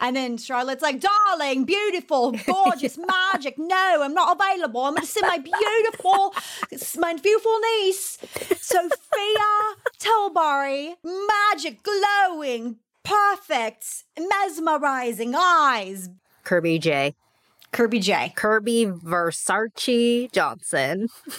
And then Charlotte's like, darling, beautiful, gorgeous, magic. No, I'm not available. I'm going to see my beautiful, my beautiful niece, Sophia Tilbury, magic, glowing, perfect, mesmerizing eyes. Kirby J. Kirby J. Kirby Versace Johnson.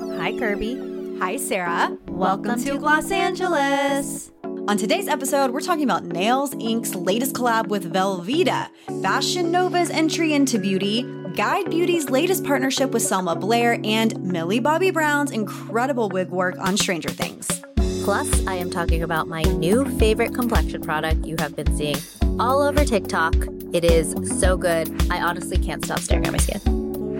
Hi, Kirby. Hi, Sarah. Welcome to Los Angeles. On today's episode, we're talking about Nails Inc.'s latest collab with Velveeta, Fashion Nova's entry into beauty, Guide Beauty's latest partnership with Selma Blair, and Millie Bobby Brown's incredible wig work on Stranger Things. Plus, I am talking about my new favorite complexion product you have been seeing all over TikTok. It is so good. I honestly can't stop staring at my skin.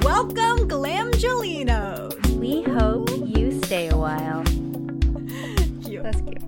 Welcome, Glamgelinos. We hope you stay a while. Cute. That's cute.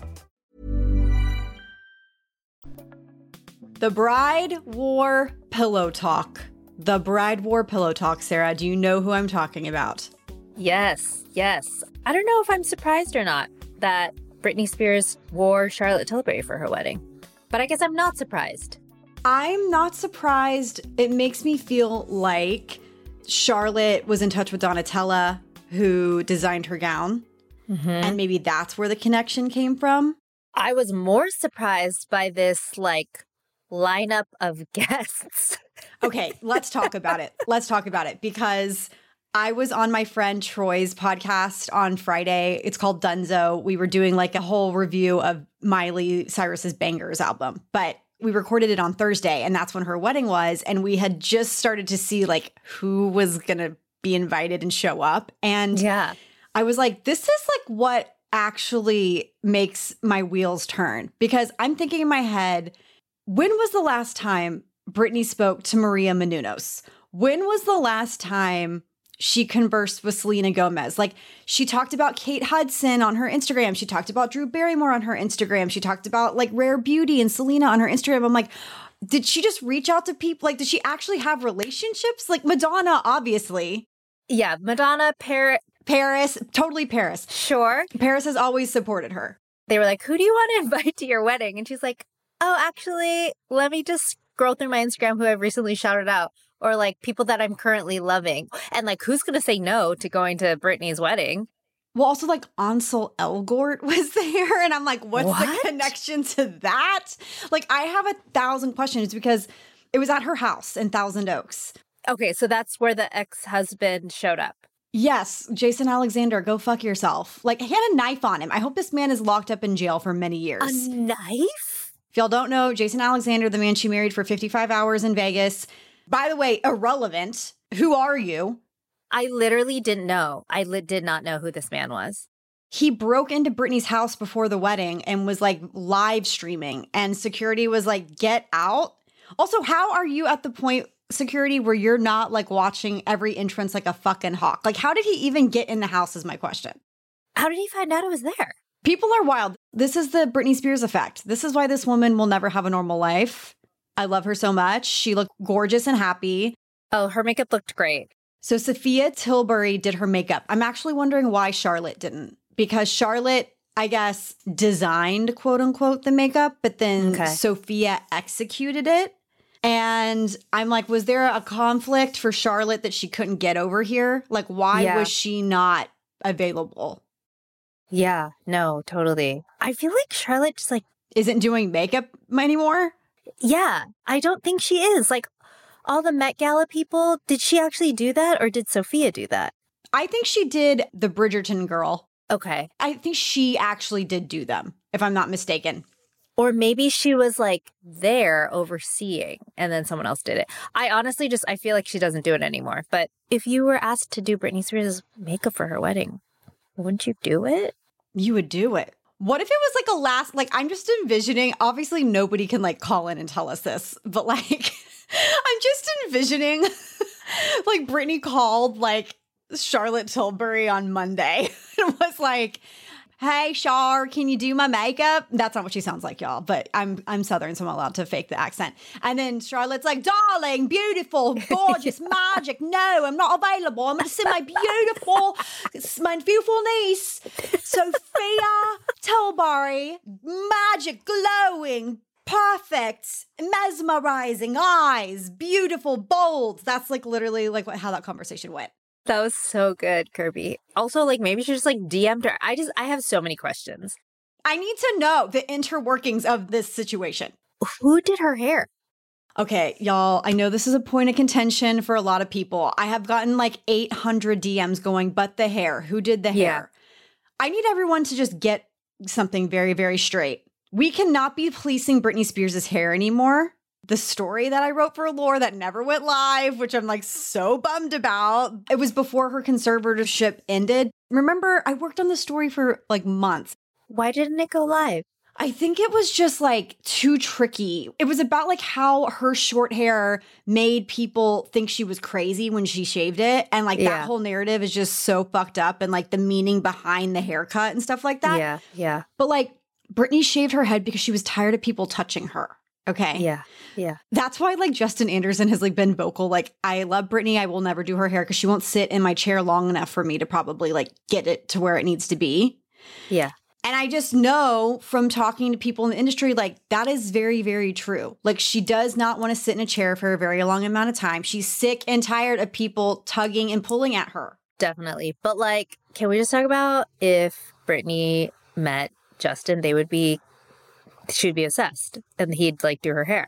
The Bride Wore Pillow Talk. The Bride Wore Pillow Talk, Sarah. Do you know who I'm talking about? Yes, yes. I don't know if I'm surprised or not that Britney Spears wore Charlotte Tilbury for her wedding, but I guess I'm not surprised. I'm not surprised. It makes me feel like Charlotte was in touch with Donatella, who designed her gown. Mm-hmm. And maybe that's where the connection came from. I was more surprised by this like lineup of guests. Okay, let's talk about it. Let's talk about it because I was on my friend Troy's podcast on Friday. It's called Dunzo. We were doing like a whole review of Miley Cyrus's Bangerz album, but we recorded it on Thursday and that's when her wedding was and we had just started to see like who was going to be invited and show up and yeah. I was like, this is like what actually makes my wheels turn because I'm thinking in my head, when was the last time Britney spoke to Maria Menounos? When was the last time she conversed with Selena Gomez? Like she talked about Kate Hudson on her Instagram. She talked about Drew Barrymore on her Instagram. She talked about like Rare Beauty and Selena on her Instagram. I'm like, did she just reach out to people? Like, did she actually have relationships? Like Madonna, obviously. Yeah, Madonna, Parrot, Paris, totally Paris. sure. Paris has always supported her. They were like, "Who do you want to invite to your wedding?" And she's like, "Oh, actually, let me just scroll through my Instagram who I've recently shouted out or like people that I'm currently loving." And like, who's going to say no to going to Britney's wedding? Well, also like Ansel Elgort was there, and I'm like, what's the connection to that? Like, I have a thousand questions because it was at her house in Thousand Oaks. Okay, so that's where the ex-husband showed up. Yes, Jason Alexander, go fuck yourself. Like, he had a knife on him. I hope this man is locked up in jail for many years. A knife? If y'all don't know, Jason Alexander, the man she married for 55 hours in Vegas. By the way, irrelevant. Who are you? I literally didn't know. I li- did not know who this man was. he broke into Britney's house before the wedding and was like live streaming, and security was like, get out. Also, how are you at the point, security, where you're not like watching every entrance like a fucking hawk? Like, how did he even get in the house? Is my question. How did he find out it was there? People are wild. This is the Britney Spears effect. This is why this woman will never have a normal life. I love her so much. She looked gorgeous and happy. Oh, her makeup looked great. So Sophia Tilbury did her makeup. I'm actually wondering why Charlotte didn't. Because Charlotte, I guess, designed quote unquote the makeup, but then Okay. Sophia executed it. And I'm like, was there a conflict for Charlotte that she couldn't get over here? Like, why Yeah. was she not available? Yeah, no, totally. I feel like Charlotte just like, Isn't doing makeup anymore? yeah, I don't think she is. Like, all the Met Gala people, did she actually do that or did Sophia do that? I think she did the Bridgerton girl. Okay. I think she actually did do them, if I'm not mistaken. Or maybe she was like there overseeing and then someone else did it. I honestly just, I feel like she doesn't do it anymore. But if you were asked to do Britney Spears' makeup for her wedding, wouldn't you do it? You would do it. What if it was like a last, like, I'm just envisioning, obviously, nobody can like call in and tell us this, but like, I'm just envisioning like Britney called like Charlotte Tilbury on Monday and was like, Hey Shar, can you do my makeup? That's not what she sounds like, y'all, but I'm I'm Southern, so I'm allowed to fake the accent. And then Charlotte's like, darling, beautiful, gorgeous, magic. No, I'm not available. I'm gonna send my beautiful, my beautiful niece, Sophia Tilbury, magic, glowing, perfect, mesmerizing eyes, beautiful, bold. That's like literally like what, how that conversation went. That was so good, Kirby. Also, like maybe she just like DM'd her. I just I have so many questions. I need to know the interworkings of this situation. Who did her hair? Okay, y'all, I know this is a point of contention for a lot of people. I have gotten like 800 DMs going, but the hair, who did the Yeah. hair? I need everyone to just get something very, very straight. We cannot be policing Britney Spears' hair anymore. The story that I wrote for Lore that never went live, which I'm like so bummed about, it was before her conservatorship ended. Remember, I worked on the story for like months. Why didn't it go live? I think it was just like too tricky. It was about like how her short hair made people think she was crazy when she shaved it. And like Yeah. that whole narrative is just so fucked up and like the meaning behind the haircut and stuff like that. yeah, yeah, But like Britney shaved her head because she was tired of people touching her. Okay. yeah, yeah. That's why like Justin Anderson has like been vocal. Like, I love Britney. I will never do her hair because she won't sit in my chair long enough for me to probably like get it to where it needs to be. Yeah. And I just know from talking to people in the industry, like that is very, very true. Like she does not want to sit in a chair for a very long amount of time. She's sick and tired of people tugging and pulling at her. Definitely. But like, can we just talk about if Britney met Justin, they would be she'd be assessed and he'd like do her hair.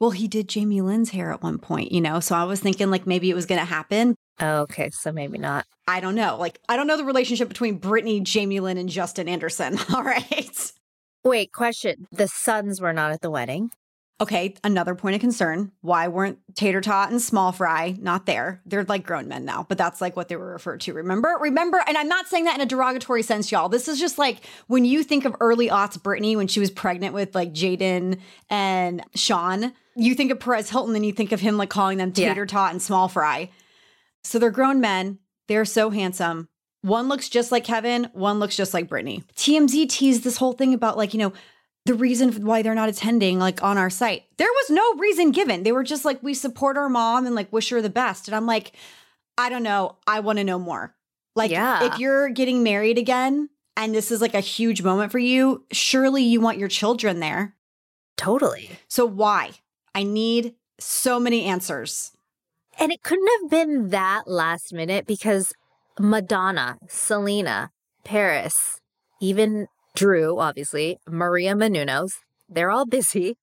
Well, he did Jamie Lynn's hair at one point, you know? So I was thinking like maybe it was going to happen. Oh, okay, so maybe not. I don't know. Like, I don't know the relationship between Britney, Jamie Lynn, and Justin Anderson. All right. Wait, question. The sons were not at the wedding. Okay, another point of concern. Why weren't Tater Tot and Small Fry not there? They're like grown men now, but that's like what they were referred to. Remember? Remember? And I'm not saying that in a derogatory sense, y'all. This is just like when you think of early aughts Britney when she was pregnant with like Jayden and Sean, you think of Perez Hilton and you think of him like calling them Tater Tot and Small Fry. So they're grown men. They're so handsome. One looks just like Kevin, one looks just like Britney. TMZ teased this whole thing about like, you know, the reason why they're not attending like on our site. There was no reason given. They were just like, we support our mom and like wish her the best. And I'm like, I don't know. I want to know more. Like, Yeah. if you're getting married again and this is like a huge moment for you, surely you want your children there. Totally. So why? I need so many answers. And it couldn't have been that last minute because Madonna, Selena, Paris, even Drew, obviously, Maria Menounos, they're all busy.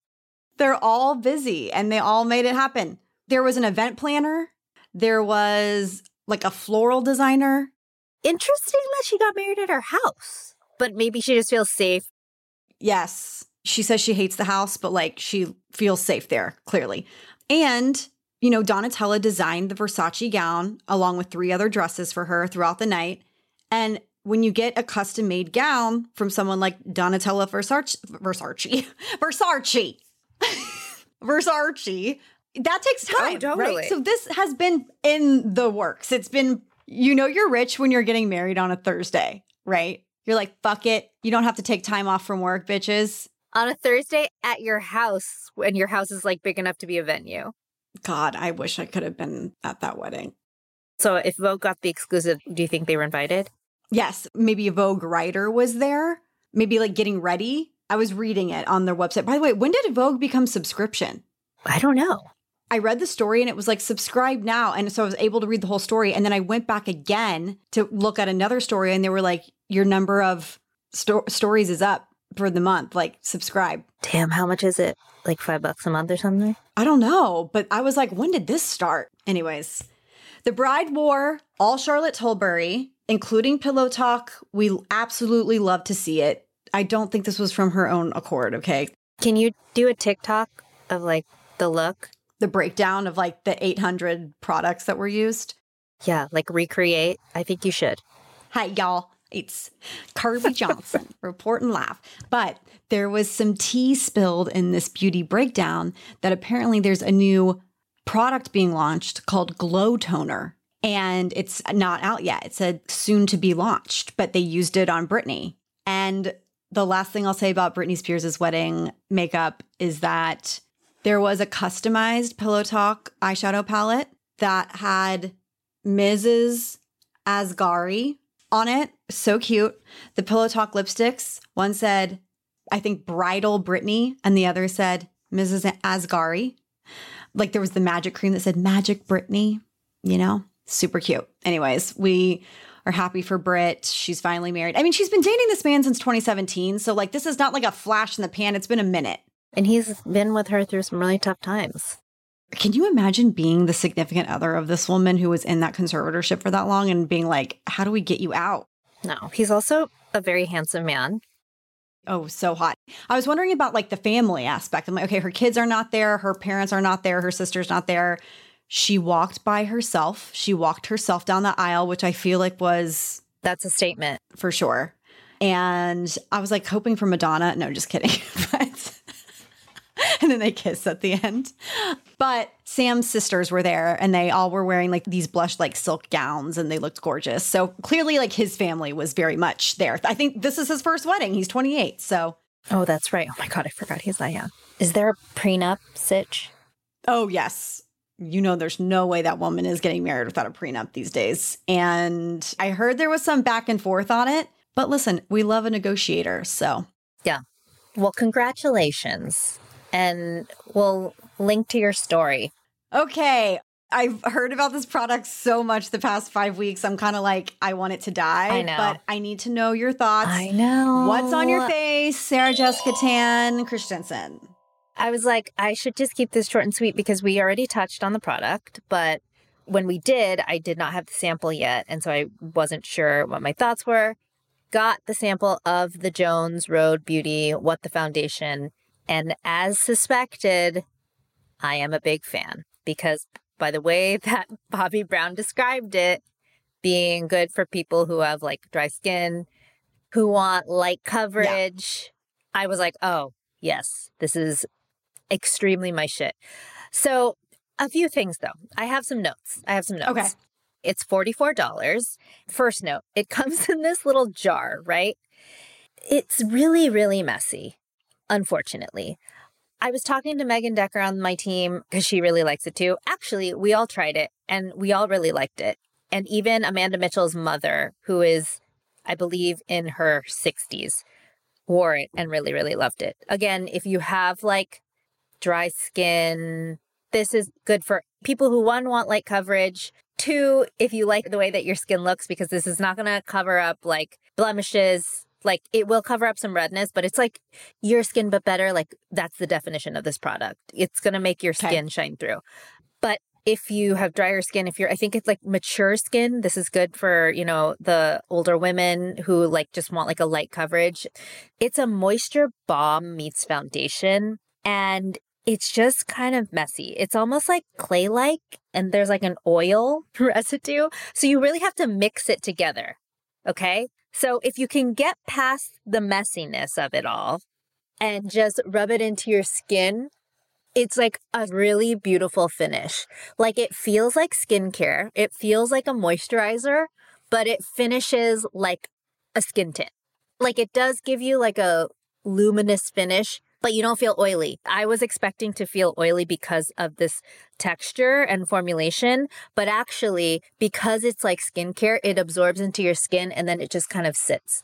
They're all busy and they all made it happen. There was an event planner, there was like a floral designer. Interesting that she got married at her house, but maybe she just feels safe. Yes. She says she hates the house, but like she feels safe there, clearly. And, you know, Donatella designed the Versace gown along with three other dresses for her throughout the night. And when you get a custom made gown from someone like Donatella Versace, Versace, Versace, Versace, that takes oh, time. totally. Right? So this has been in the works. It's been, you know, you're rich when you're getting married on a Thursday, right? You're like, fuck it. You don't have to take time off from work, bitches. On a Thursday at your house, when your house is like big enough to be a venue. God, I wish I could have been at that wedding. So if Vogue got the exclusive, do you think they were invited? Yes, maybe a Vogue writer was there, maybe like getting ready. I was reading it on their website. By the way, when did Vogue become subscription? I don't know. I read the story and it was like subscribe now. And so I was able to read the whole story. And then I went back again to look at another story and they were like, your number of sto- stories is up for the month. Like, subscribe. Damn, how much is it? Like five bucks a month or something? I don't know, but I was like, when did this start? Anyways, the bride wore all Charlotte Tilbury, including Pillow Talk. We absolutely love to see it. I don't think this was from her own accord, okay? Can you do a TikTok of like the look? The breakdown of like the 800 products that were used. Yeah, like recreate. I think you should. Hi, y'all. It's Carly Johnson reporting live. But there was some tea spilled in this beauty breakdown that apparently there's a new product being launched called Glow Toner. And it's not out yet. It said soon to be launched, but they used it on Britney. And the last thing I'll say about Britney Spears' wedding makeup is that there was a customized Pillow Talk eyeshadow palette that had Mrs. Asghari on it. So cute. The Pillow Talk lipsticks, one said, I think Bridal Britney, and the other said Mrs. Asghari. Like there was the magic cream that said Magic Britney, you know? Super cute. Anyways, we are happy for Brit. She's finally married. I mean, she's been dating this man since 2017. So, like, this is not like a flash in the pan. It's been a minute. And he's been with her through some really tough times. Can you imagine being the significant other of this woman who was in that conservatorship for that long and being like, how do we get you out? No, he's also a very handsome man. Oh, so hot. I was wondering about like the family aspect. I'm like, okay, her kids are not there, her parents are not there, her sister's not there. She walked by herself. She walked herself down the aisle, which I feel like was That's a statement. for sure. And I was like hoping for Madonna. No, just kidding. but and then they kiss at the end. But Sam's sisters were there and they all were wearing like these blush like silk gowns and they looked gorgeous. So clearly like his family was very much there. I think this is his first wedding. He's 28. So Oh, that's right. Oh my God, I forgot he's that young. Is there a prenup sitch? Oh, yes. You know, there's no way that woman is getting married without a prenup these days. And I heard there was some back and forth on it. But listen, we love a negotiator. So Yeah. Well, congratulations. And we'll link to your story. Okay. I've heard about this product so much the past five weeks. I'm kind of like, I want it to die. I know. But I need to know your thoughts. I know. What's on your face, Sarah Jessica Tan Christensen? I was like, I should just keep this short and sweet because we already touched on the product, but when we did, I did not have the sample yet. And so I wasn't sure what my thoughts were. Got the sample of the Jones Road Beauty, What the Foundation. And as suspected, I am a big fan because by the way that Bobbi Brown described it, being good for people who have like dry skin, who want light coverage, I was like, oh, yes, this is extremely my shit. So, a few things though. I have some notes. I have some notes. Okay. It's $44. First note, it comes in this little jar, right? It's really, really messy, unfortunately. I was talking to Megan Decker on my team because she really likes it too. Actually, we all tried it and we all really liked it. And even Amanda Mitchell's mother, who is, I believe, in her 60s, wore it and really, really loved it. Again, if you have like dry skin, this is good for people who one want light coverage. Two, if you like the way that your skin looks, because this is not going to cover up like blemishes. Like it will cover up some redness, but it's like your skin, but better. Like that's the definition of this product. It's going to make your Okay. skin shine through. But if you have drier skin, if you're, I think it's like mature skin, this is good for, you know, the older women who like just want like a light coverage. It's a moisture balm meets foundation and it's just kind of messy. It's almost like clay like, and there's like an oil residue. So you really have to mix it together. Okay. So if you can get past the messiness of it all and just rub it into your skin, it's like a really beautiful finish. Like it feels like skincare, it feels like a moisturizer, but it finishes like a skin tint. Like it does give you like a luminous finish, but you don't feel oily. I was expecting to feel oily because of this texture and formulation, but actually, because it's like skincare, it absorbs into your skin and then it just kind of sits.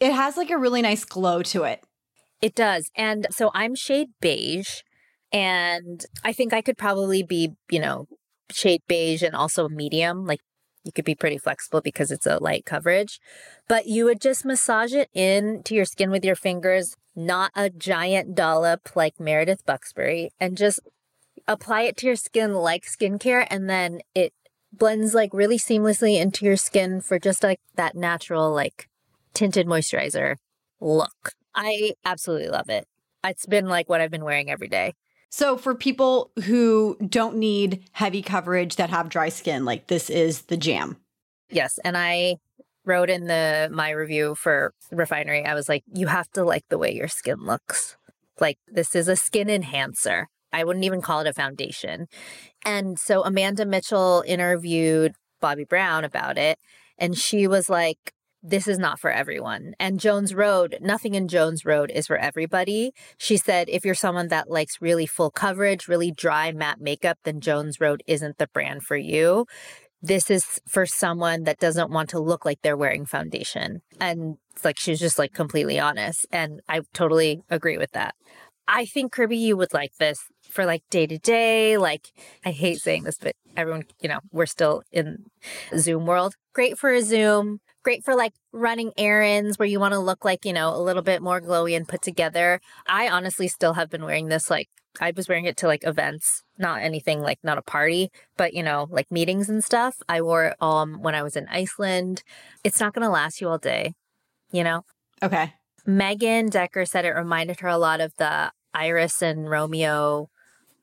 It has like a really nice glow to it. It does. And so I'm shade beige, and I think I could probably be, you know, shade beige and also medium. Like you could be pretty flexible because it's a light coverage, but you would just massage it into your skin with your fingers, not a giant dollop like Meredith Duxbury, and just apply it to your skin like skincare. And then it blends like really seamlessly into your skin for just like that natural, like tinted moisturizer look. I absolutely love it. It's been like what I've been wearing every day. So for people who don't need heavy coverage that have dry skin, like this is the jam. Yes, and I wrote in the my review for Refinery, I was like, you have to like the way your skin looks. Like this is a skin enhancer. I wouldn't even call it a foundation. And so Amanda Mitchell interviewed Bobbi Brown about it, and she was like, this is not for everyone. And Jones Road, nothing in Jones Road is for everybody. She said, if you're someone that likes really full coverage, really dry matte makeup, then Jones Road isn't the brand for you. This is for someone that doesn't want to look like they're wearing foundation. And it's like she's just like completely honest. And I totally agree with that. I think Kirby, you would like this for like day to day. Like, I hate saying this, but everyone, you know, we're still in Zoom world. Great for a Zoom, great for like running errands where you want to look like, you know, a little bit more glowy and put together. I honestly still have been wearing this like I was wearing it to like events, not anything like not a party, but you know, like meetings and stuff. I wore it um when I was in Iceland. It's not going to last you all day, you know. Okay. Megan Decker said it reminded her a lot of the Iris and Romeo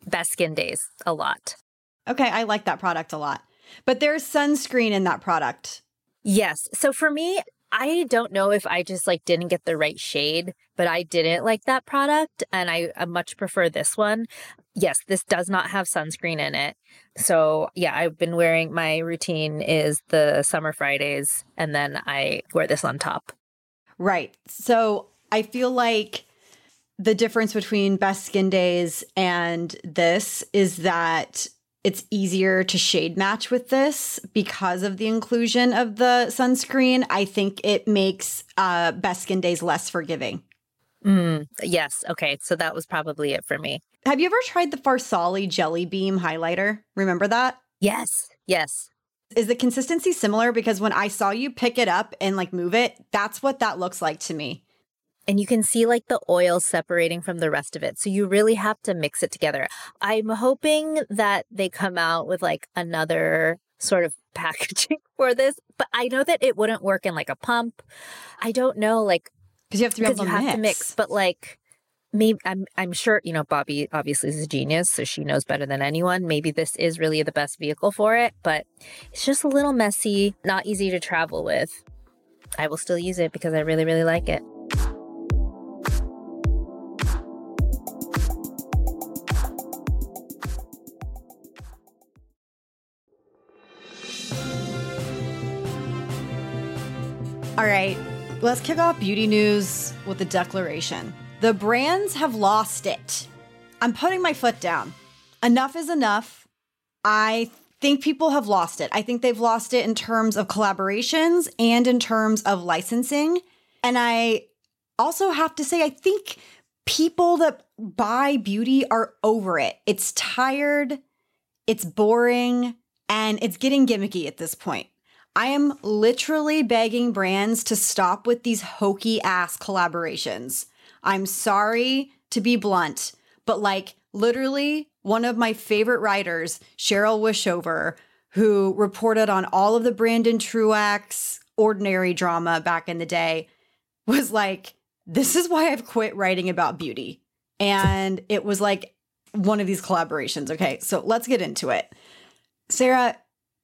best skin days a lot. Okay, I like that product a lot. But there's sunscreen in that product. Yes. So for me, I don't know if I just like didn't get the right shade, but I didn't like that product and I, I, much prefer this one. Yes, this does not have sunscreen in it. So, yeah, I've been wearing my routine is the summer Fridays and then I wear this on top. Right. So, I feel like the difference between best skin days and this is that it's easier to shade match with this because of the inclusion of the sunscreen. I think it makes uh, Best Skin Days less forgiving. Mm, yes. Okay. So that was probably it for me. Have you ever tried the Farsali Jelly Beam highlighter? Remember that? Yes. Yes. Is the consistency similar? Because when I saw you pick it up and like move it, that's what that looks like to me and you can see like the oil separating from the rest of it. So you really have to mix it together. I'm hoping that they come out with like another sort of packaging for this, but I know that it wouldn't work in like a pump. I don't know, like because you have to be able to you have mix. to mix, but like maybe I'm I'm sure you know Bobbi obviously is a genius, so she knows better than anyone. Maybe this is really the best vehicle for it, but it's just a little messy, not easy to travel with. I will still use it because I really really like it. All right, let's kick off beauty news with a declaration. The brands have lost it. I'm putting my foot down. Enough is enough. I think people have lost it. I think they've lost it in terms of collaborations and in terms of licensing. And I also have to say, I think people that buy beauty are over it. It's tired, it's boring, and it's getting gimmicky at this point. I am literally begging brands to stop with these hokey ass collaborations. I'm sorry to be blunt, but like literally one of my favorite writers, Cheryl Wischhover, who reported on all of the Brandon Truaxe ordinary drama back in the day, was like, This is why I've quit writing about beauty. And it was like one of these collaborations. Okay, so let's get into it. Sarah,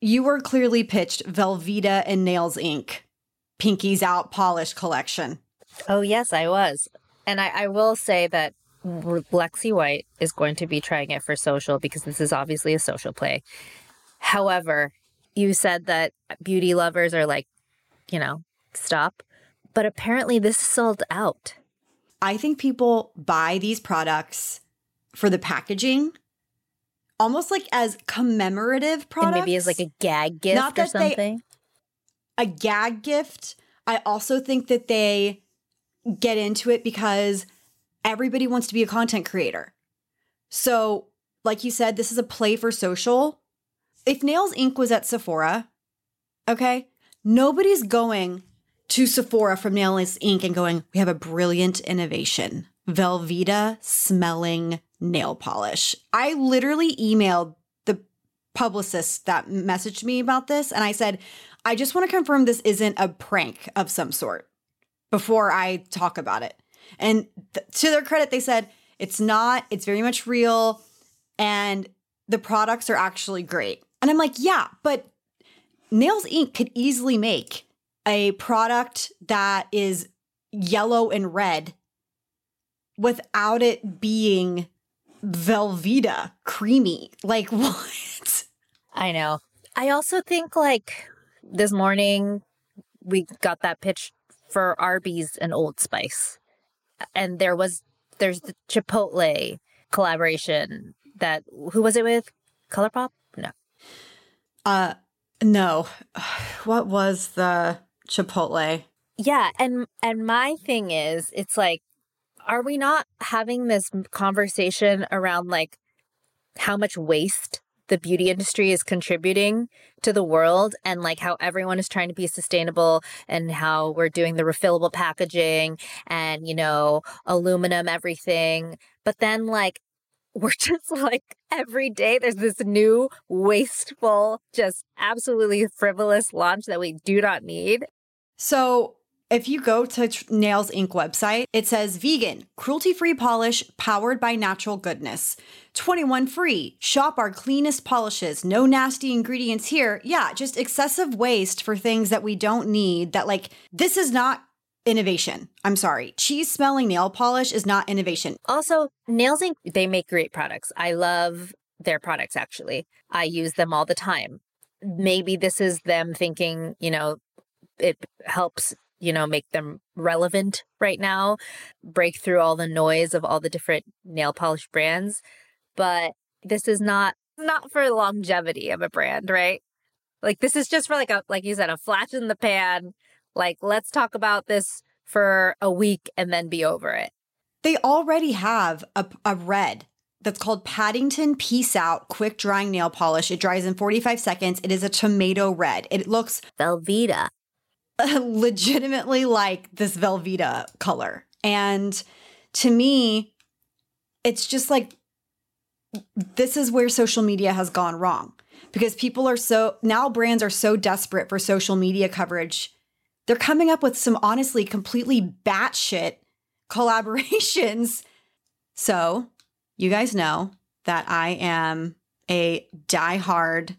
you were clearly pitched Velveeta and Nails Inc. Pinky's Out Polish collection. Oh, yes, I was. And I, I will say that Lexi White is going to be trying it for social because this is obviously a social play. However, you said that beauty lovers are like, you know, stop. But apparently, this is sold out. I think people buy these products for the packaging almost like as commemorative products. And maybe as like a gag gift Not or something. They, a gag gift. I also think that they get into it because everybody wants to be a content creator. So, like you said, this is a play for social. If Nails Inc. was at Sephora, okay, nobody's going to Sephora from Nails Inc. and going, we have a brilliant innovation. Velveeta smelling nail polish. I literally emailed the publicist that messaged me about this and I said, I just want to confirm this isn't a prank of some sort before I talk about it. And th- to their credit, they said, it's not, it's very much real, and the products are actually great. And I'm like, yeah, but Nails Inc. could easily make a product that is yellow and red without it being Velveeta creamy. Like, what? I know. I also think like this morning we got that pitch for Arby's and Old Spice. And there was there's the Chipotle collaboration that who was it with? ColourPop? No. Uh no. What was the Chipotle? Yeah, and and my thing is it's like are we not having this conversation around like how much waste the beauty industry is contributing to the world and like how everyone is trying to be sustainable and how we're doing the refillable packaging and you know aluminum everything but then like we're just like every day there's this new wasteful just absolutely frivolous launch that we do not need? So if you go to Nails Inc. website, it says vegan, cruelty free polish powered by natural goodness. 21 free. Shop our cleanest polishes. No nasty ingredients here. Yeah, just excessive waste for things that we don't need. That, like, this is not innovation. I'm sorry. Cheese smelling nail polish is not innovation. Also, Nails Inc., they make great products. I love their products, actually. I use them all the time. Maybe this is them thinking, you know, it helps you know, make them relevant right now, break through all the noise of all the different nail polish brands. But this is not not for longevity of a brand, right? Like this is just for like a like you said, a flash in the pan. Like let's talk about this for a week and then be over it. They already have a, a red that's called Paddington Peace Out Quick Drying Nail Polish. It dries in 45 seconds. It is a tomato red. It looks Velveeta. legitimately like this Velveeta color. And to me, it's just like this is where social media has gone wrong because people are so now brands are so desperate for social media coverage. They're coming up with some honestly completely batshit collaborations. So, you guys know that I am a diehard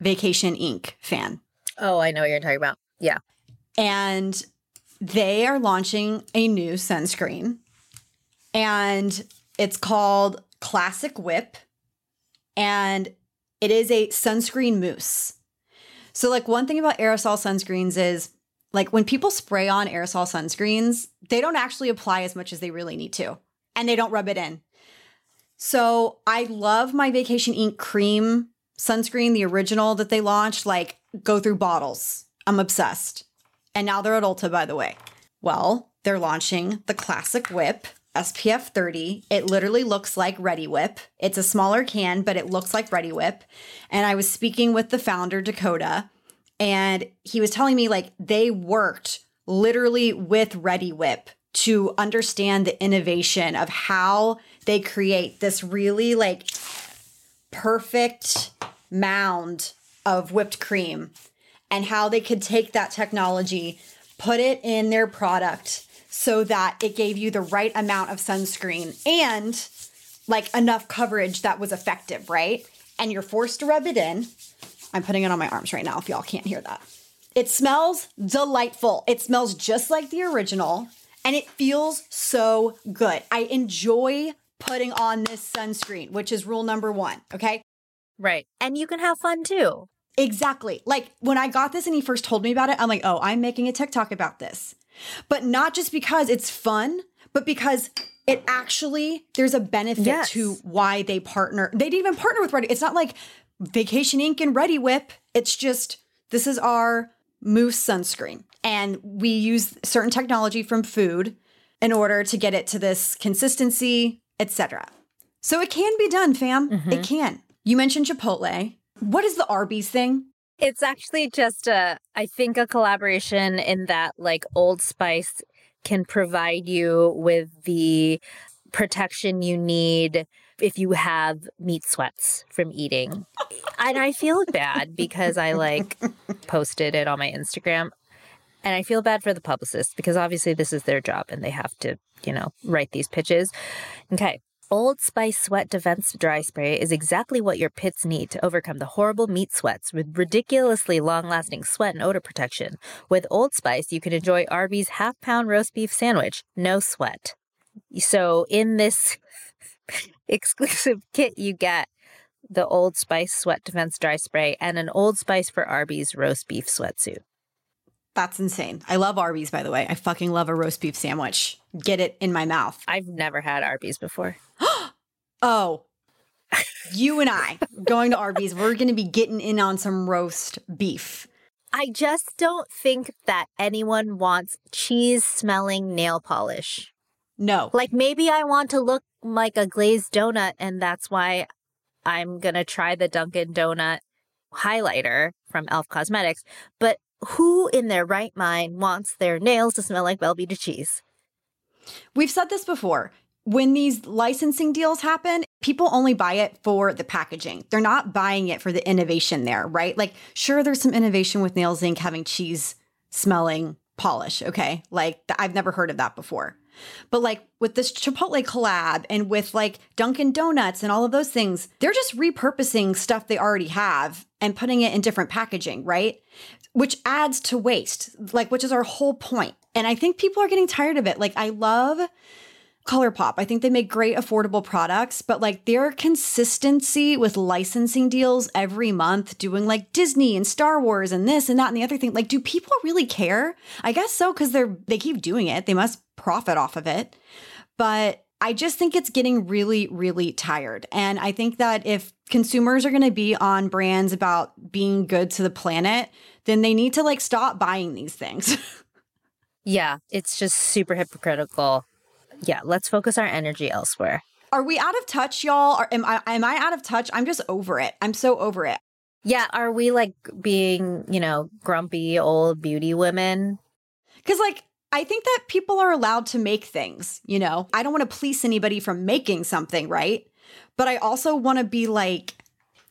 Vacation Inc. fan. Oh, I know what you're talking about. Yeah. And they are launching a new sunscreen and it's called Classic Whip and it is a sunscreen mousse. So like one thing about aerosol sunscreens is like when people spray on aerosol sunscreens, they don't actually apply as much as they really need to and they don't rub it in. So I love my Vacation Inc. cream sunscreen, the original that they launched, like go through bottles. I'm obsessed. And now they're at Ulta, by the way. Well, they're launching the Classic Whip SPF 30. It literally looks like Reddi-wip. It's a smaller can, but it looks like Reddi-wip. And I was speaking with the founder, Dakota, and he was telling me like they worked literally with Reddi-wip to understand the innovation of how they create this really like perfect mound of whipped cream and how they could take that technology, put it in their product so that it gave you the right amount of sunscreen and like enough coverage that was effective, right? And you're forced to rub it in. I'm putting it on my arms right now if y'all can't hear that. It smells delightful. It smells just like the original and it feels so good. I enjoy putting on this sunscreen, which is rule number one. Okay. Right. And you can have fun too. Exactly. Like when I got this and he first told me about it, I'm like, oh, I'm making a TikTok about this. But not just because it's fun, but because it actually, there's a benefit yes. to why they partner. They didn't even partner with Ready. It's not like Vacation Inc. and Reddi-wip. It's just, this is our mousse sunscreen. And we use certain technology from food in order to get it to this consistency, etc. So it can be done, fam. Mm-hmm. It can. You mentioned Chipotle. What is the Arby's thing? It's actually just a, I think, a collaboration in that like Old Spice can provide you with the protection you need if you have meat sweats from eating. and I feel bad because I like posted it on my Instagram. And I feel bad for the publicist because obviously this is their job and they have to, you know, write these pitches. Okay. Old Spice Sweat Defense Dry Spray is exactly what your pits need to overcome the horrible meat sweats with ridiculously long lasting sweat and odor protection. With Old Spice, you can enjoy Arby's half pound roast beef sandwich, no sweat. So, in this exclusive kit, you get the Old Spice Sweat Defense Dry Spray and an Old Spice for Arby's roast beef sweatsuit. That's insane. I love Arby's, by the way. I fucking love a roast beef sandwich. Get it in my mouth. I've never had Arby's before. Oh, you and I going to Arby's, we're going to be getting in on some roast beef. I just don't think that anyone wants cheese smelling nail polish. No. Like maybe I want to look like a glazed donut, and that's why I'm going to try the Dunkin' Donut highlighter from Elf Cosmetics. But who in their right mind wants their nails to smell like Velveeta cheese? We've said this before. When these licensing deals happen, people only buy it for the packaging. They're not buying it for the innovation there, right? Like, sure, there's some innovation with Nails Inc. having cheese smelling polish, okay? Like, I've never heard of that before. But like with this Chipotle collab and with like Dunkin' Donuts and all of those things, they're just repurposing stuff they already have and putting it in different packaging, right? Which adds to waste, like, which is our whole point. And I think people are getting tired of it. Like, I love ColourPop. I think they make great affordable products, but like their consistency with licensing deals every month, doing like Disney and Star Wars and this and that and the other thing, like do people really care? I guess so cuz they're they keep doing it. They must profit off of it. But I just think it's getting really really tired. And I think that if consumers are going to be on brands about being good to the planet, then they need to like stop buying these things. yeah, it's just super hypocritical. Yeah, let's focus our energy elsewhere. Are we out of touch, y'all? Or am I am I out of touch? I'm just over it. I'm so over it. Yeah, are we like being, you know, grumpy old beauty women? Cuz like I think that people are allowed to make things, you know. I don't want to police anybody from making something, right? But I also want to be like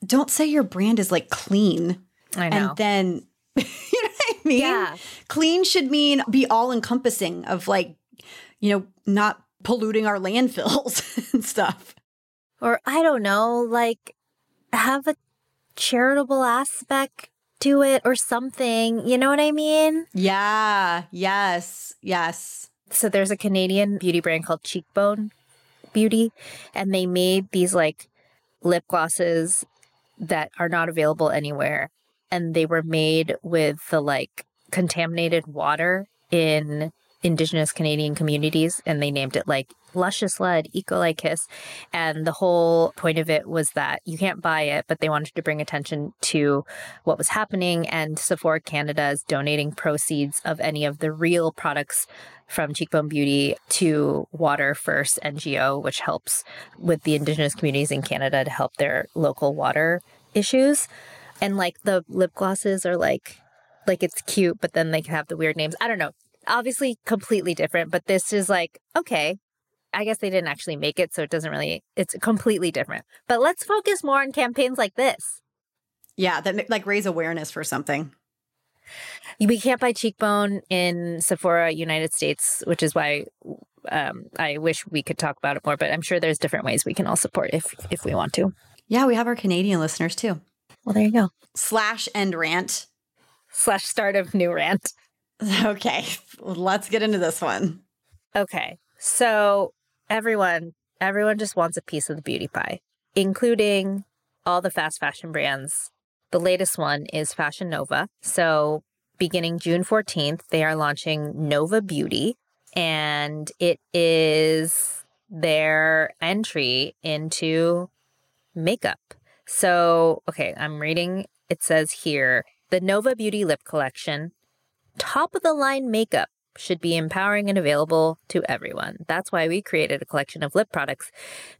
don't say your brand is like clean. I know. And then you know what I mean? Yeah. Clean should mean be all encompassing of like, you know, not polluting our landfills and stuff. Or I don't know, like have a charitable aspect to it or something. You know what I mean? Yeah. Yes. Yes. So there's a Canadian beauty brand called Cheekbone Beauty, and they made these like lip glosses that are not available anywhere. And they were made with the like contaminated water in indigenous Canadian communities, and they named it like Luscious Like Kiss. And the whole point of it was that you can't buy it, but they wanted to bring attention to what was happening. And Sephora Canada is donating proceeds of any of the real products from Cheekbone Beauty to Water First NGO, which helps with the Indigenous communities in Canada to help their local water issues. And like the lip glosses are like, like it's cute, but then they can have the weird names. I don't know. Obviously, completely different, but this is like, okay, I guess they didn't actually make it, so it doesn't really, it's completely different. But let's focus more on campaigns like this. Yeah, that like raise awareness for something. We can't buy cheekbone in Sephora, United States, which is why um, I wish we could talk about it more. But I'm sure there's different ways we can all support if if we want to. Yeah, we have our Canadian listeners too. Well, there you go. Slash end rant. Slash start of new rant. Okay, let's get into this one. Okay, so everyone, everyone just wants a piece of the beauty pie, including all the fast fashion brands. The latest one is Fashion Nova. So, beginning June 14th, they are launching Nova Beauty, and it is their entry into makeup. So, okay, I'm reading. It says here the Nova Beauty Lip Collection, top of the line makeup should be empowering and available to everyone. That's why we created a collection of lip products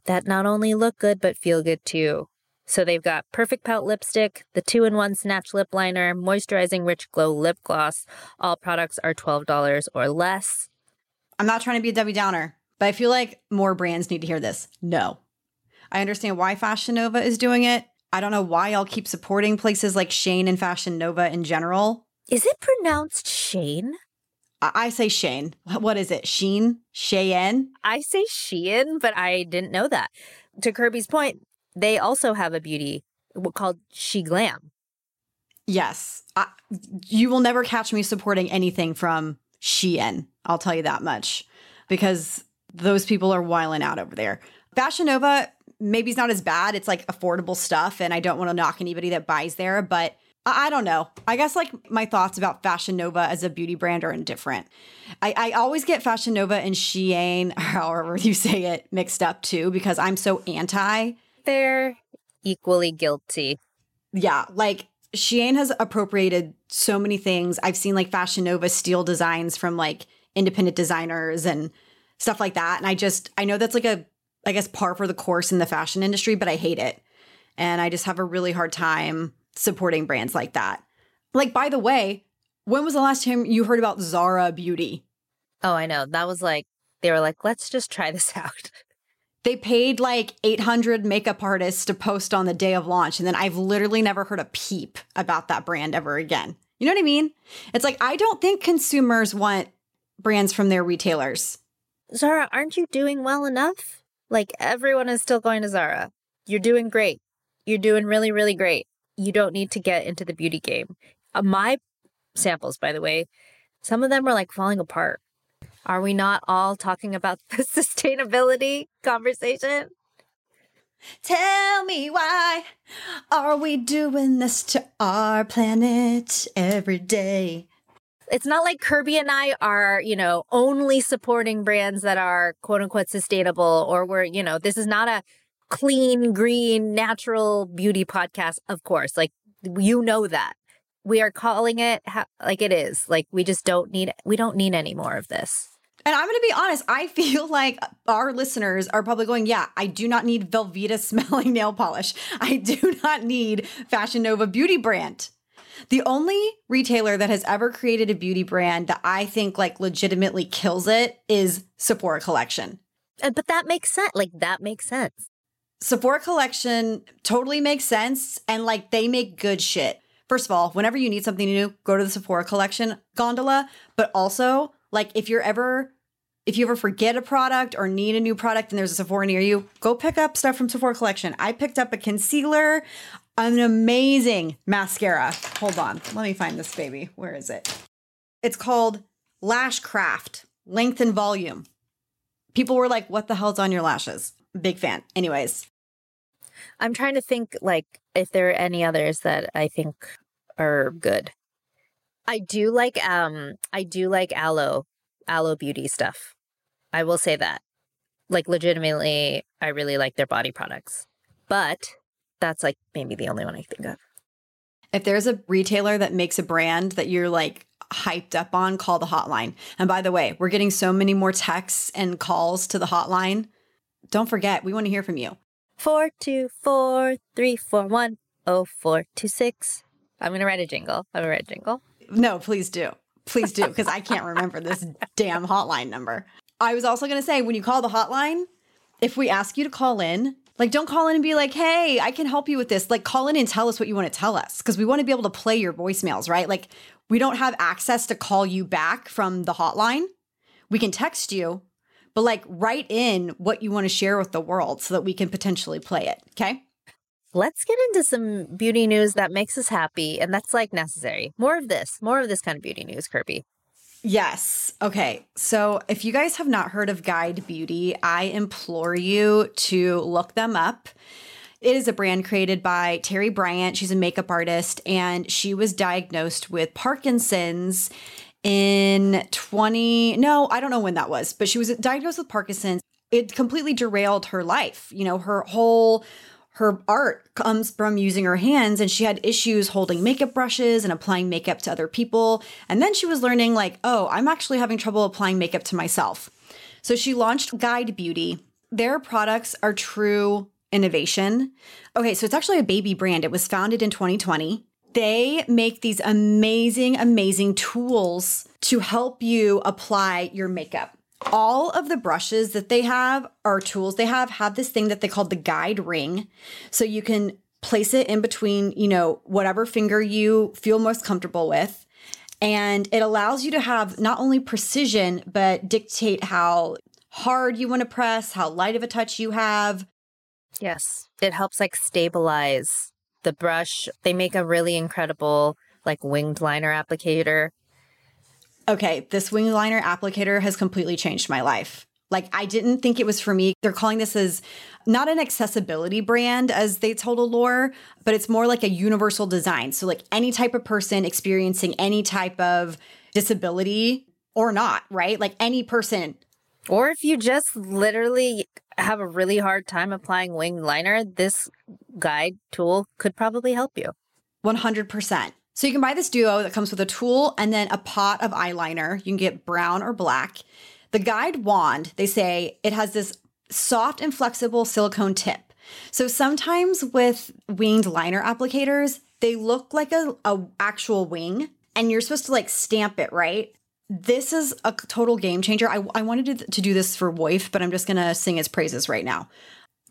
that not only look good, but feel good too. So they've got Perfect Pout Lipstick, the two in one Snatch Lip Liner, Moisturizing Rich Glow Lip Gloss. All products are $12 or less. I'm not trying to be a Debbie Downer, but I feel like more brands need to hear this. No. I understand why Fashion Nova is doing it. I don't know why I'll keep supporting places like Shane and Fashion Nova in general. Is it pronounced Shane? I, say Shane. What is it? Sheen? Cheyenne? I say Shein, but I didn't know that. To Kirby's point, they also have a beauty called She Glam. Yes. I, you will never catch me supporting anything from Shein. I'll tell you that much because those people are wiling out over there. Fashion Nova maybe it's not as bad. It's like affordable stuff, and I don't want to knock anybody that buys there, but I, don't know. I guess like my thoughts about Fashion Nova as a beauty brand are indifferent. I, I always get Fashion Nova and Shein, however you say it, mixed up too, because I'm so anti. They're equally guilty. Yeah, like Shein has appropriated so many things. I've seen like Fashion Nova steal designs from like independent designers and stuff like that. And I just, I know that's like a, I guess, par for the course in the fashion industry, but I hate it. And I just have a really hard time supporting brands like that. Like, by the way, when was the last time you heard about Zara Beauty? Oh, I know. That was like, they were like, let's just try this out. They paid like 800 makeup artists to post on the day of launch. And then I've literally never heard a peep about that brand ever again. You know what I mean? It's like, I don't think consumers want brands from their retailers. Zara, aren't you doing well enough? Like, everyone is still going to Zara. You're doing great. You're doing really, really great. You don't need to get into the beauty game. Uh, my samples, by the way, some of them are like falling apart. Are we not all talking about the sustainability conversation? Tell me why are we doing this to our planet every day? It's not like Kirbie and I are, you know, only supporting brands that are quote unquote sustainable or we're, you know, this is not a clean, green, natural beauty podcast, of course. Like, you know that. We are calling it ha- like it is. Like, we just don't need, we don't need any more of this. And I'm going to be honest, I feel like our listeners are probably going, yeah, I do not need Velveeta smelling nail polish. I do not need Fashion Nova beauty brand. The only retailer that has ever created a beauty brand that I think like legitimately kills it is Sephora Collection. Uh, But that makes sense. Like, that makes sense. Sephora Collection totally makes sense and like they make good shit. First of all, whenever you need something new, go to the Sephora Collection gondola, but also like if you're ever if you ever forget a product or need a new product and there's a Sephora near you, go pick up stuff from Sephora Collection. I picked up a concealer, an amazing mascara. Hold on. Let me find this baby. Where is it? It's called Lash Craft, length and volume. People were like, "What the hell's on your lashes?" Big fan. Anyways, I'm trying to think like if there are any others that I think are good. I do like um I do like aloe aloe beauty stuff. I will say that. Like legitimately I really like their body products. But that's like maybe the only one I think of. if there's a retailer that makes a brand that you're like hyped up on, call the hotline. And by the way, we're getting so many more texts and calls to the hotline. Don't forget, we want to hear from you. Four two four three four one oh four two six. I'm gonna write a jingle. I'm gonna write a jingle. No, please do. Please do, because I can't remember this damn hotline number. I was also going to say when you call the hotline, if we ask you to call in, like don't call in and be like, hey, I can help you with this. Like call in and tell us what you want to tell us because we want to be able to play your voicemails, right? Like we don't have access to call you back from the hotline. We can text you, but like write in what you want to share with the world so that we can potentially play it. Okay. Let's get into some beauty news that makes us happy, and that's like necessary. More of this, more of this kind of beauty news, Kirbie. Yes. Okay. So if you guys have not heard of Guide Beauty, I implore you to look them up. It is a brand created by Terri Bruce. She's a makeup artist and she was diagnosed with Parkinson's in 20 No, I don't know when that was, but she was diagnosed with Parkinson's. It completely derailed her life. You know, her whole her art comes from using her hands and she had issues holding makeup brushes and applying makeup to other people. And then she was learning like oh i'm actually having trouble applying makeup to myself. So she launched guide beauty. Their products are true innovation. Okay so it's actually a baby brand. It was founded in 2020 they make these amazing amazing tools to help you apply your makeup all of the brushes that they have are tools they have have this thing that they call the guide ring so you can place it in between you know whatever finger you feel most comfortable with And it allows you to have not only precision, but dictate how hard you want to press, how light of a touch you have. Yes. It helps like stabilize the brush. They make a really incredible like winged liner applicator. Okay, this winged liner applicator has completely changed my life. Like I didn't think it was for me. They're calling this as not an accessibility brand as they told Allure, but it's more like a universal design. So like any type of person experiencing any type of disability or not, right? Like any person. Or if you just literally have a really hard time applying winged liner, this guide tool could probably help you. 100%. So you can buy this duo that comes with a tool and then a pot of eyeliner. You can get brown or black. The guide wand, they say it has this soft and flexible silicone tip. So sometimes with winged liner applicators, they look like a, a actual wing and you're supposed to like stamp it, right? This is a total game changer. I, I wanted to, to do this for Woif, but I'm just gonna sing its praises right now.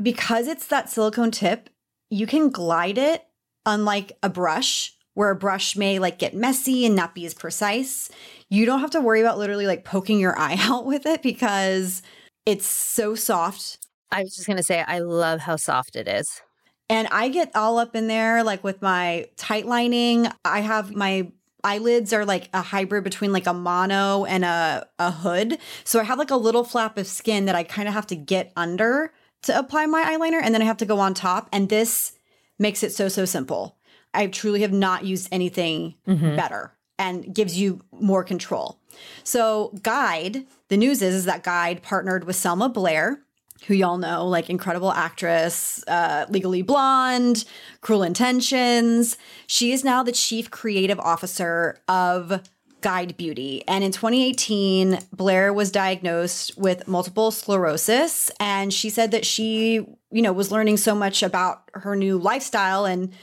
Because it's that silicone tip, you can glide it unlike a brush where a brush may like get messy and not be as precise. You don't have to worry about literally like poking your eye out with it because it's so soft. I was just going to say, I love how soft it is. And I get all up in there, like with my tight lining. I have my eyelids are like a hybrid between like a mono and a, a hood. So I have like a little flap of skin that I kind of have to get under to apply my eyeliner. And then I have to go on top. And this makes it so, so simple. I truly have not used anything mm-hmm. better and gives you more control. So, Guide, the news is, is that Guide partnered with Selma Blair, who y'all know, like incredible actress, uh, Legally Blonde, Cruel Intentions. She is now the chief creative officer of Guide Beauty. And in 2018, Blair was diagnosed with multiple sclerosis. And she said that she, you know, was learning so much about her new lifestyle and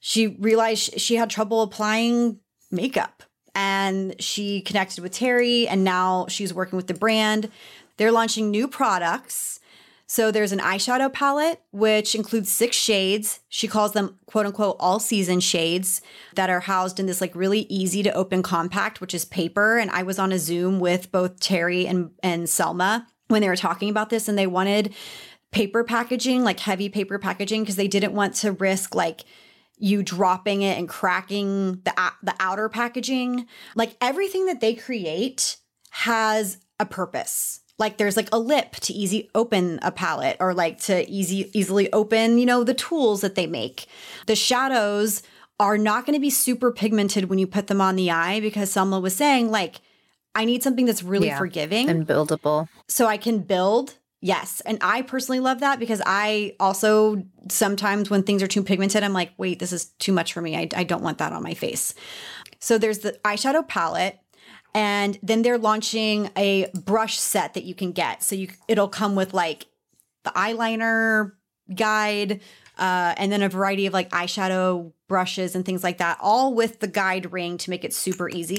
she realized she had trouble applying makeup and she connected with Terri and now she's working with the brand. They're launching new products. So there's an eyeshadow palette which includes six shades. She calls them quote unquote all season shades that are housed in this like really easy to open compact which is paper and I was on a Zoom with both Terri and and Selma when they were talking about this and they wanted paper packaging, like heavy paper packaging because they didn't want to risk like you dropping it and cracking the the outer packaging. Like everything that they create has a purpose. Like there's like a lip to easy open a palette or like to easy easily open, you know, the tools that they make. The shadows are not going to be super pigmented when you put them on the eye because Selma was saying like I need something that's really yeah, forgiving and buildable. So I can build Yes. And I personally love that because I also sometimes when things are too pigmented, I'm like, wait, this is too much for me. I, I don't want that on my face. So there's the eyeshadow palette. And then they're launching a brush set that you can get. So you it'll come with like the eyeliner guide, uh, and then a variety of like eyeshadow brushes and things like that, all with the guide ring to make it super easy.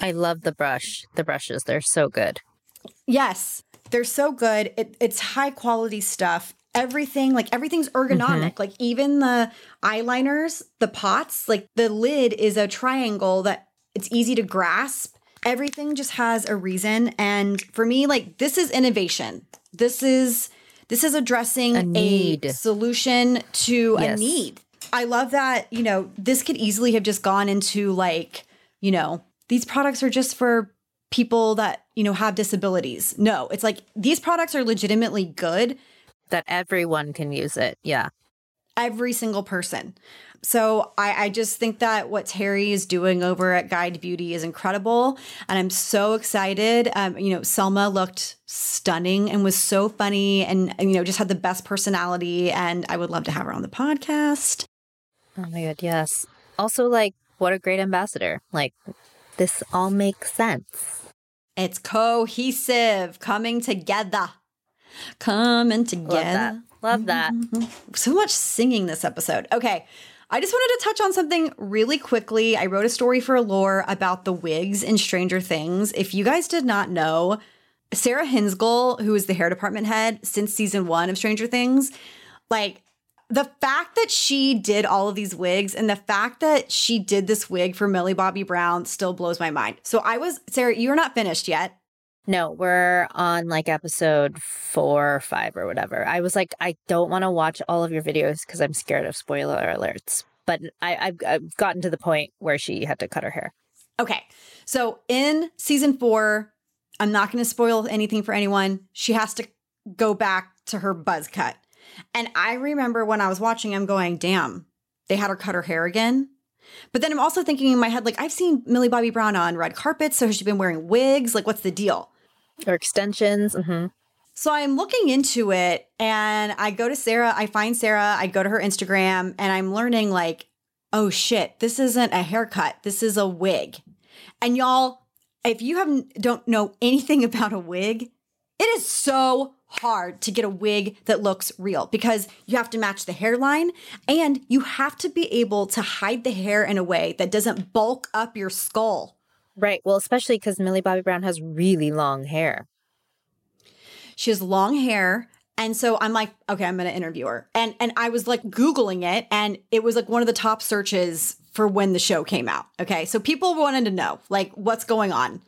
I love the brush. The brushes, they're so good. Yes. They're so good. It, it's high quality stuff. Everything, like everything's ergonomic. Mm-hmm. Like even the eyeliners, the pots, like the lid is a triangle that it's easy to grasp. Everything just has a reason. And for me, like this is innovation. This is this is addressing a, need. a solution to yes. a need. I love that, you know, this could easily have just gone into like, you know, these products are just for people that, you know, have disabilities. No, it's like these products are legitimately good. That everyone can use it. Yeah. Every single person. So I, I just think that what Terri is doing over at Guide Beauty is incredible. And I'm so excited. Um, you know, Selma looked stunning and was so funny and, and, you know, just had the best personality. And I would love to have her on the podcast. Oh my God, yes. Also, like, what a great ambassador. Like, this all makes sense. It's cohesive, coming together. Coming together. Love that. That. So much singing this episode. Okay. I just wanted to touch on something really quickly. I wrote a story for Allure about the wigs in Stranger Things. If you guys did not know, Sarah Hindsgaul, who is the hair department head since season one of Stranger Things, like the fact that she did all of these wigs and the fact that she did this wig for Millie Bobby Brown still blows my mind. So I was, Sarah, you're not finished yet. No, we're on like episode four or five or whatever. I was like, I don't want to watch all of your videos because I'm scared of spoiler alerts. But I, I've, I've gotten to the point where she had to cut her hair. Okay. So in season four, I'm not going to spoil anything for anyone. She has to go back to her buzz cut. And I remember when I was watching, I'm going, damn, they had her cut her hair again. But then I'm also thinking in my head, like, I've seen Millie Bobby Brown on red carpets. So has she been wearing wigs? Like, what's the deal? Or extensions. Mm-hmm. So I'm looking into it and I go to Sarah, I find Sarah, I go to her Instagram and I'm learning, like, oh shit, this isn't a haircut. This is a wig. And y'all, if you haven't don't know anything about a wig, it is so hard to get a wig that looks real because you have to match the hairline and you have to be able to hide the hair in a way that doesn't bulk up your skull. Right. Well, especially because Millie Bobby Brown has really long hair. She has long hair. And so I'm like, okay, I'm going to interview her. And and I was like googling it and it was like one of the top searches for when the show came out. Okay? So people wanted to know like what's going on.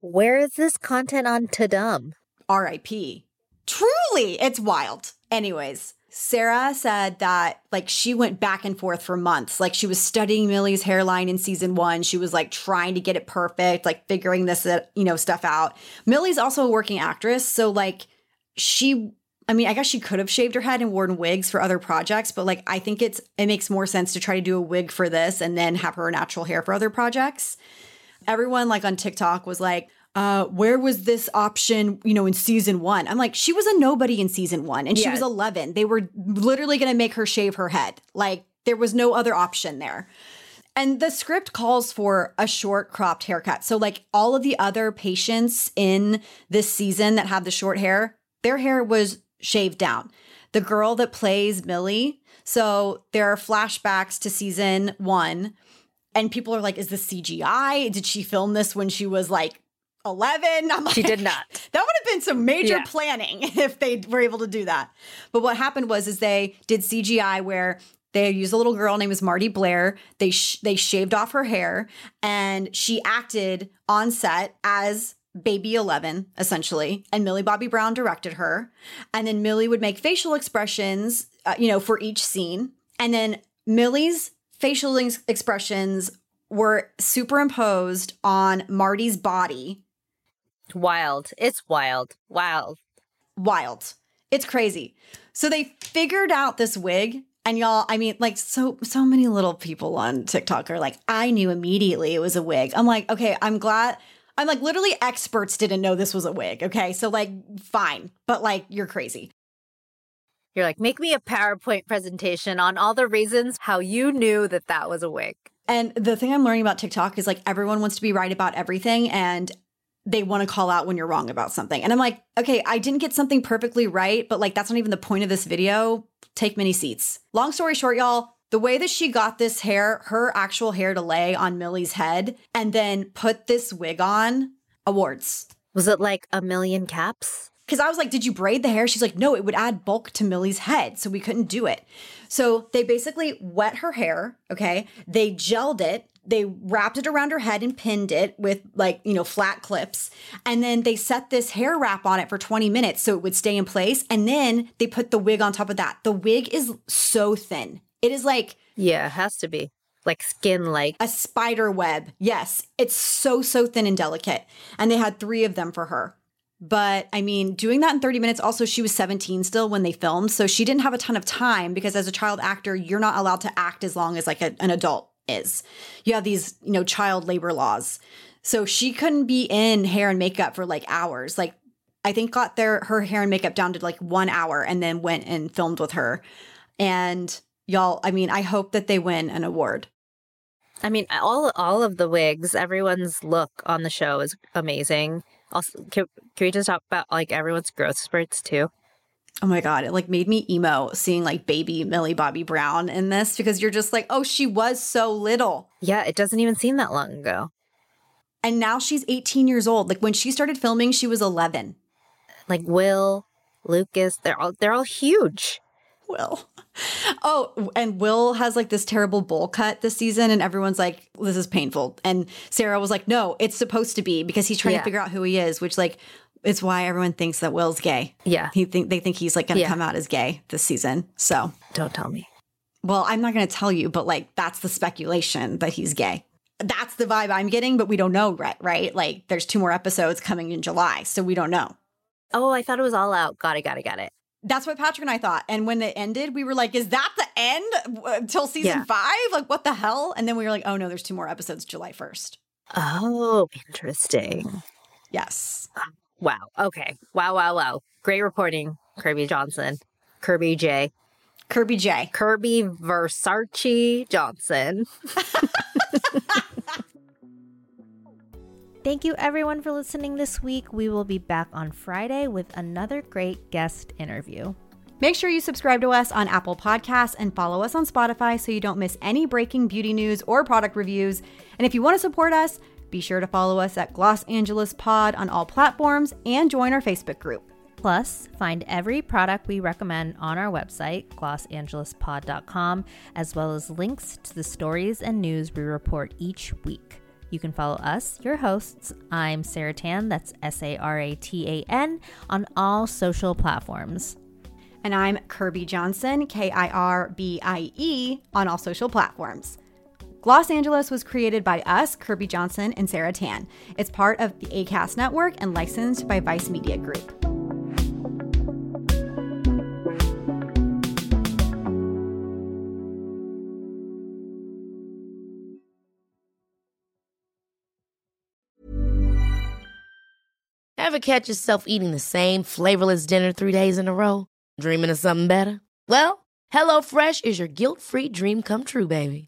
Where is this content on Tudum? RIP. Truly, it's wild. Anyways, Sarah said that like she went back and forth for months. Like she was studying Millie's hairline in season 1. She was like trying to get it perfect, like figuring this uh, you know stuff out. Millie's also a working actress, so like she I mean, I guess she could have shaved her head and worn wigs for other projects, but like I think it's it makes more sense to try to do a wig for this and then have her natural hair for other projects. Everyone like on TikTok was like, uh, where was this option, you know, in season one? I'm like, she was a nobody in season one and she was 11. They were literally going to make her shave her head. Like, there was no other option there. And the script calls for a short cropped haircut. So, like all of the other patients in this season that have the short hair, their hair was shaved down. The girl that plays Millie, so there are flashbacks to season one, and people are like, is this CGI? Did she film this when she was like 11. I'm like, she did not. That would have been some major Yeah. planning if they were able to do that. But what happened was is they did CGI where they used a little girl named was Martie Blair. They sh- they shaved off her hair and she acted on set as baby 11 essentially and Millie Bobby Brown directed her and then Millie would make facial expressions uh, you know for each scene and then Millie's facial ex- expressions were superimposed on Martie's body Wild. It's wild. Wild. wild. It's crazy. So they figured out this wig and y'all, I mean, like so so many little people on TikTok are like, I knew immediately it was a wig. I'm like, okay, I'm glad I'm like literally experts didn't know this was a wig. Okay. So like fine. But like you're crazy. You're like, make me a PowerPoint presentation on all the reasons how you knew that that was a wig. And the thing I'm learning about TikTok is like everyone wants to be right about everything and they want to call out when you're wrong about something. And I'm like, okay, I didn't get something perfectly right, but like that's not even the point of this video. Take many seats. Long story short, y'all, the way that she got this hair, her actual hair to lay on Millie's head and then put this wig on, awards. Was it like a million caps? Because I was like, did you braid the hair? She's like, no, it would add bulk to Millie's head. So we couldn't do it. So they basically wet her hair. Okay. They gelled it. They wrapped it around her head and pinned it with like, you know, flat clips. And then they set this hair wrap on it for 20 minutes so it would stay in place. And then they put the wig on top of that. The wig is so thin. It is like Yeah, it has to be. Like skin like. a spider web. Yes, it's so, so thin and delicate. And they had three of them for her. But I mean, doing that in 30 minutes, also, she was 17 still when they filmed. So she didn't have a ton of time because as a child actor, you're not allowed to act as long as like a, an adult is. You have these, you know, child labor laws. So she couldn't be in hair and makeup for like hours. Like, I think got their her hair and makeup down to like one hour and then went and filmed with her. And y'all, I mean, I hope that they win an award. I mean, all all of the wigs, everyone's look on the show is amazing. Also, can, can we just talk about like everyone's growth spurts too? Oh my god, it like made me emo seeing like baby Millie Bobby Brown in this because you're just like, oh, she was so little. Yeah, it doesn't even seem that long ago. And now she's 18 years old. Like when she started filming, she was 11. Like Will, Lucas, they're all they're all huge. Will. Oh, and Will has like this terrible bowl cut this season, and everyone's like, "This is painful." And Sarah was like, "No, it's supposed to be because he's trying Yeah. to figure out who he is," which like it's why everyone thinks that Will's gay. Yeah. he think they think he's like going to Yeah. come out as gay this season. So, Don't tell me. well, I'm not going to tell you, but like that's the speculation that he's gay. That's the vibe I'm getting, but we don't know, right? Right? Like, there's two more episodes coming in July, so we don't know. Oh, I thought it was all out. Got it, got it, got it. That's what Patrick and I thought. And when it ended, we were like, is that the end uh, until season Yeah. five? Like, what the hell? And then we were like, oh no, there's two more episodes July 1st. Oh, interesting. Yes. Wow. Okay. Wow, wow, wow. Great reporting, Kirbie Johnson. Kirbie J. Kirbie J. Kirbie Versace Johnson. Thank you, everyone, for listening this week. We will be back on Friday with another great guest interview. Make sure you subscribe to us on Apple Podcasts and follow us on Spotify so you don't miss any breaking beauty news or product reviews. And if you want to support us, be sure to follow us at Gloss Angeles Pod on all platforms and join our Facebook group. Plus, find every product we recommend on our website, glossangelespod.com, as well as links to the stories and news we report each week. You can follow us, your hosts. I'm Sarah Tan, that's S A R A T A N, on all social platforms. And I'm Kirbie Johnson, K I R B I E, on all social platforms. Gloss Angeles was created by us, Kirbie Johnson and Sarah Tan. It's part of the ACAST network and licensed by Vice Media Group. Ever catch yourself eating the same flavorless dinner three days in a row? Dreaming of something better? Well, HelloFresh is your guilt free dream come true, baby.